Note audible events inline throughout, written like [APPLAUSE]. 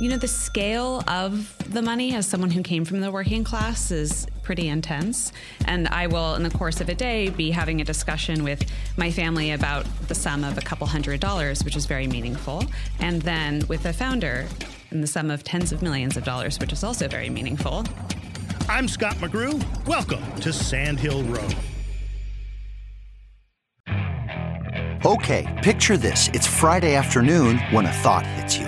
You know, the scale of the money as someone who came from the working class is pretty intense. And I will, in the course of a day, be having a discussion with my family about the sum of a couple hundred dollars, which is very meaningful. And then with a founder, in the sum of tens of millions of dollars, which is also very meaningful. I'm Scott McGrew. Welcome to Sandhill Road. Okay, picture this. It's Friday afternoon when a thought hits you.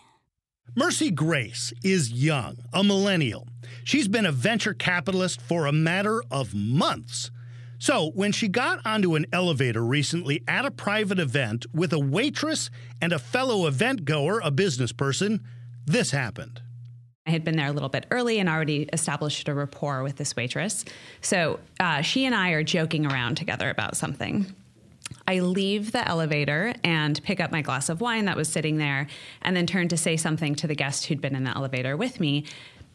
Merci Grace is young, a millennial. She's been a venture capitalist for a matter of months. So, when she got onto an elevator recently at a private event with a waitress and a fellow event goer, a business person, this happened. I had been there a little bit early and already established a rapport with this waitress. So, uh, she and I are joking around together about something. I leave the elevator and pick up my glass of wine that was sitting there, and then turn to say something to the guest who'd been in the elevator with me.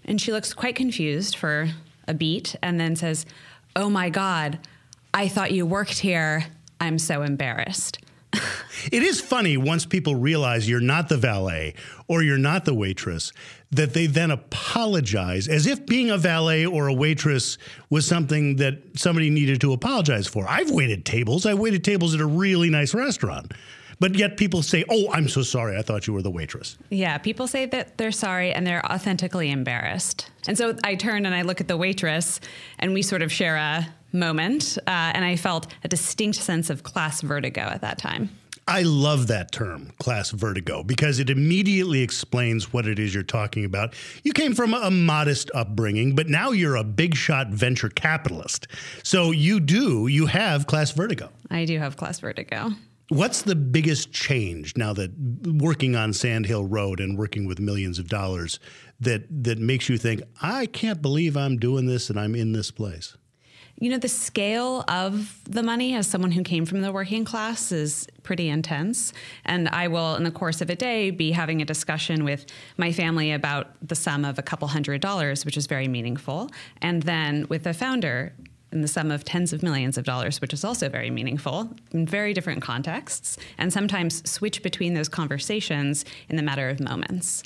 And she looks quite confused for a beat and then says, Oh my God, I thought you worked here. I'm so embarrassed. [LAUGHS] it is funny once people realize you're not the valet or you're not the waitress that they then apologize as if being a valet or a waitress was something that somebody needed to apologize for. I've waited tables. I waited tables at a really nice restaurant. But yet people say, "Oh, I'm so sorry. I thought you were the waitress." Yeah, people say that they're sorry and they're authentically embarrassed. And so I turn and I look at the waitress and we sort of share a moment, uh, and I felt a distinct sense of class vertigo at that time. I love that term, class vertigo, because it immediately explains what it is you're talking about. You came from a modest upbringing, but now you're a big shot venture capitalist. So you do, you have class vertigo. I do have class vertigo. What's the biggest change now that working on Sand Hill Road and working with millions of dollars that that makes you think, I can't believe I'm doing this and I'm in this place? You know, the scale of the money as someone who came from the working class is pretty intense. And I will, in the course of a day, be having a discussion with my family about the sum of a couple hundred dollars, which is very meaningful. And then with the founder, in the sum of tens of millions of dollars, which is also very meaningful in very different contexts, and sometimes switch between those conversations in the matter of moments.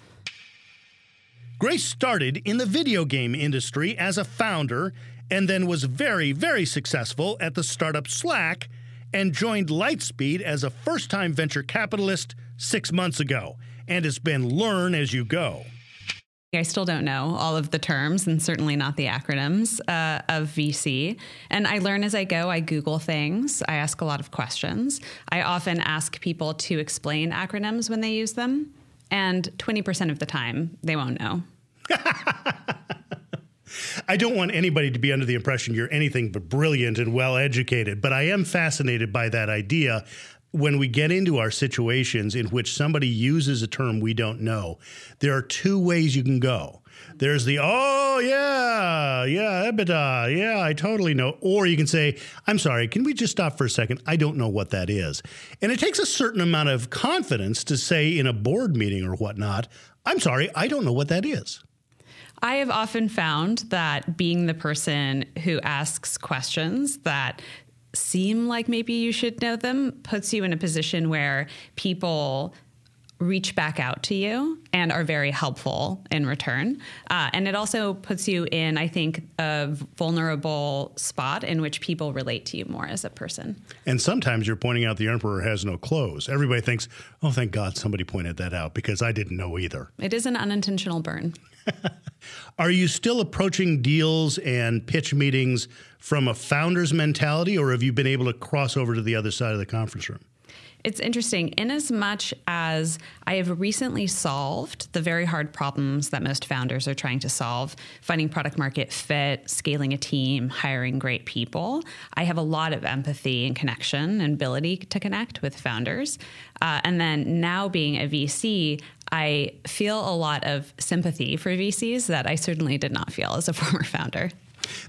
Grace started in the video game industry as a founder and then was very, very successful at the startup Slack and joined Lightspeed as a first time venture capitalist six months ago and has been learn as you go. I still don't know all of the terms and certainly not the acronyms uh, of VC. And I learn as I go. I Google things. I ask a lot of questions. I often ask people to explain acronyms when they use them. And 20% of the time, they won't know. [LAUGHS] I don't want anybody to be under the impression you're anything but brilliant and well educated, but I am fascinated by that idea when we get into our situations in which somebody uses a term we don't know. There are two ways you can go. There's the, oh, yeah, yeah, EBITDA, yeah, I totally know. Or you can say, I'm sorry, can we just stop for a second? I don't know what that is. And it takes a certain amount of confidence to say in a board meeting or whatnot, I'm sorry, I don't know what that is. I have often found that being the person who asks questions that seem like maybe you should know them puts you in a position where people reach back out to you and are very helpful in return. Uh, and it also puts you in, I think, a vulnerable spot in which people relate to you more as a person. And sometimes you're pointing out the emperor has no clothes. Everybody thinks, oh, thank God somebody pointed that out because I didn't know either. It is an unintentional burn. [LAUGHS] Are you still approaching deals and pitch meetings from a founder's mentality, or have you been able to cross over to the other side of the conference room? It's interesting in as much as I have recently solved the very hard problems that most founders are trying to solve finding product market fit, scaling a team, hiring great people. I have a lot of empathy and connection and ability to connect with founders. Uh, and then now being a VC, I feel a lot of sympathy for VCs that I certainly did not feel as a [LAUGHS] former founder.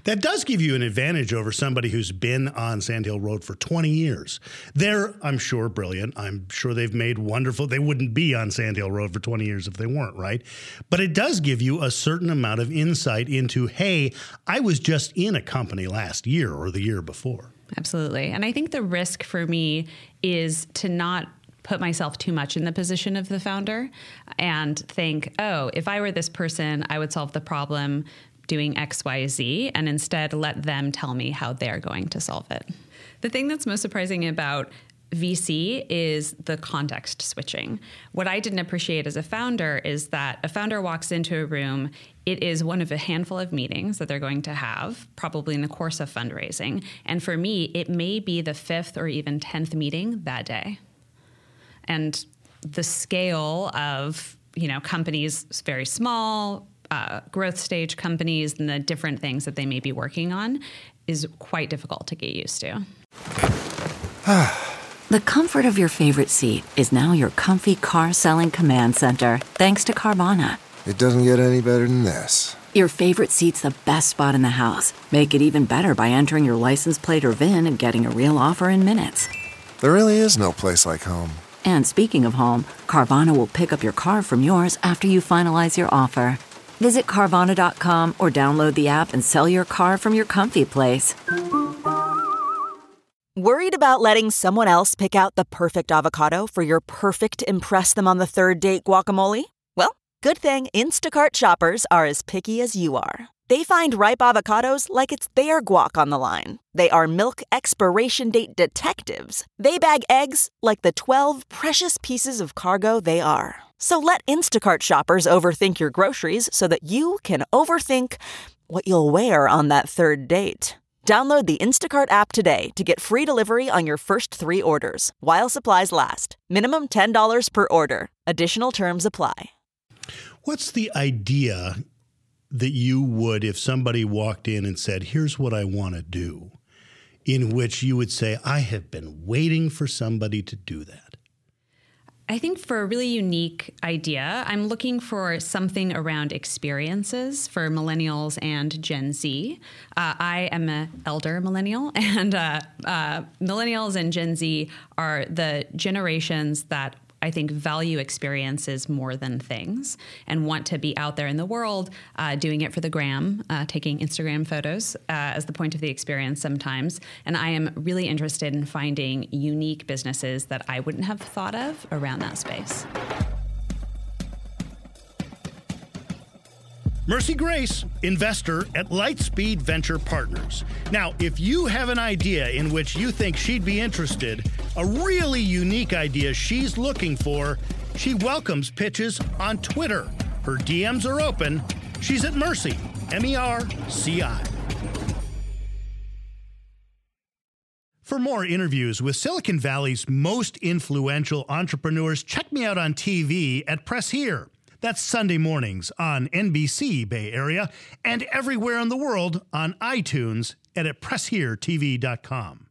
That does give you an advantage over somebody who's been on Sandhill Road for 20 years. They're, I'm sure, brilliant. I'm sure they've made wonderful. They wouldn't be on Sandhill Road for 20 years if they weren't, right? But it does give you a certain amount of insight into, hey, I was just in a company last year or the year before. Absolutely. And I think the risk for me is to not put myself too much in the position of the founder and think, oh, if I were this person, I would solve the problem doing XYZ and instead let them tell me how they're going to solve it. The thing that's most surprising about VC is the context switching. What I didn't appreciate as a founder is that a founder walks into a room, it is one of a handful of meetings that they're going to have, probably in the course of fundraising. And for me, it may be the fifth or even 10th meeting that day. And the scale of you know companies very small uh, growth stage companies and the different things that they may be working on is quite difficult to get used to. [SIGHS] the comfort of your favorite seat is now your comfy car selling command center, thanks to Carvana. It doesn't get any better than this. Your favorite seat's the best spot in the house. Make it even better by entering your license plate or VIN and getting a real offer in minutes. There really is no place like home. And speaking of home, Carvana will pick up your car from yours after you finalize your offer. Visit Carvana.com or download the app and sell your car from your comfy place. Worried about letting someone else pick out the perfect avocado for your perfect Impress Them on the Third Date guacamole? Well, good thing Instacart shoppers are as picky as you are. They find ripe avocados like it's their guac on the line. They are milk expiration date detectives. They bag eggs like the 12 precious pieces of cargo they are. So let Instacart shoppers overthink your groceries so that you can overthink what you'll wear on that third date. Download the Instacart app today to get free delivery on your first three orders while supplies last. Minimum $10 per order. Additional terms apply. What's the idea that you would, if somebody walked in and said, Here's what I want to do, in which you would say, I have been waiting for somebody to do that? I think for a really unique idea, I'm looking for something around experiences for millennials and Gen Z. Uh, I am an elder millennial, [LAUGHS] and uh, uh, millennials and Gen Z are the generations that I think, value experiences more than things and want to be out there in the world uh, doing it for the gram, uh, taking Instagram photos uh, as the point of the experience sometimes. And I am really interested in finding unique businesses that I wouldn't have thought of around that space. Merci Grace, investor at Lightspeed Venture Partners. Now, if you have an idea in which you think she'd be interested, a really unique idea she's looking for, she welcomes pitches on Twitter. Her DMs are open. She's at Merci, M E R C I. For more interviews with Silicon Valley's most influential entrepreneurs, check me out on TV at Press Here. That's Sunday mornings on NBC Bay Area and everywhere in the world on iTunes and at PressHereTV.com.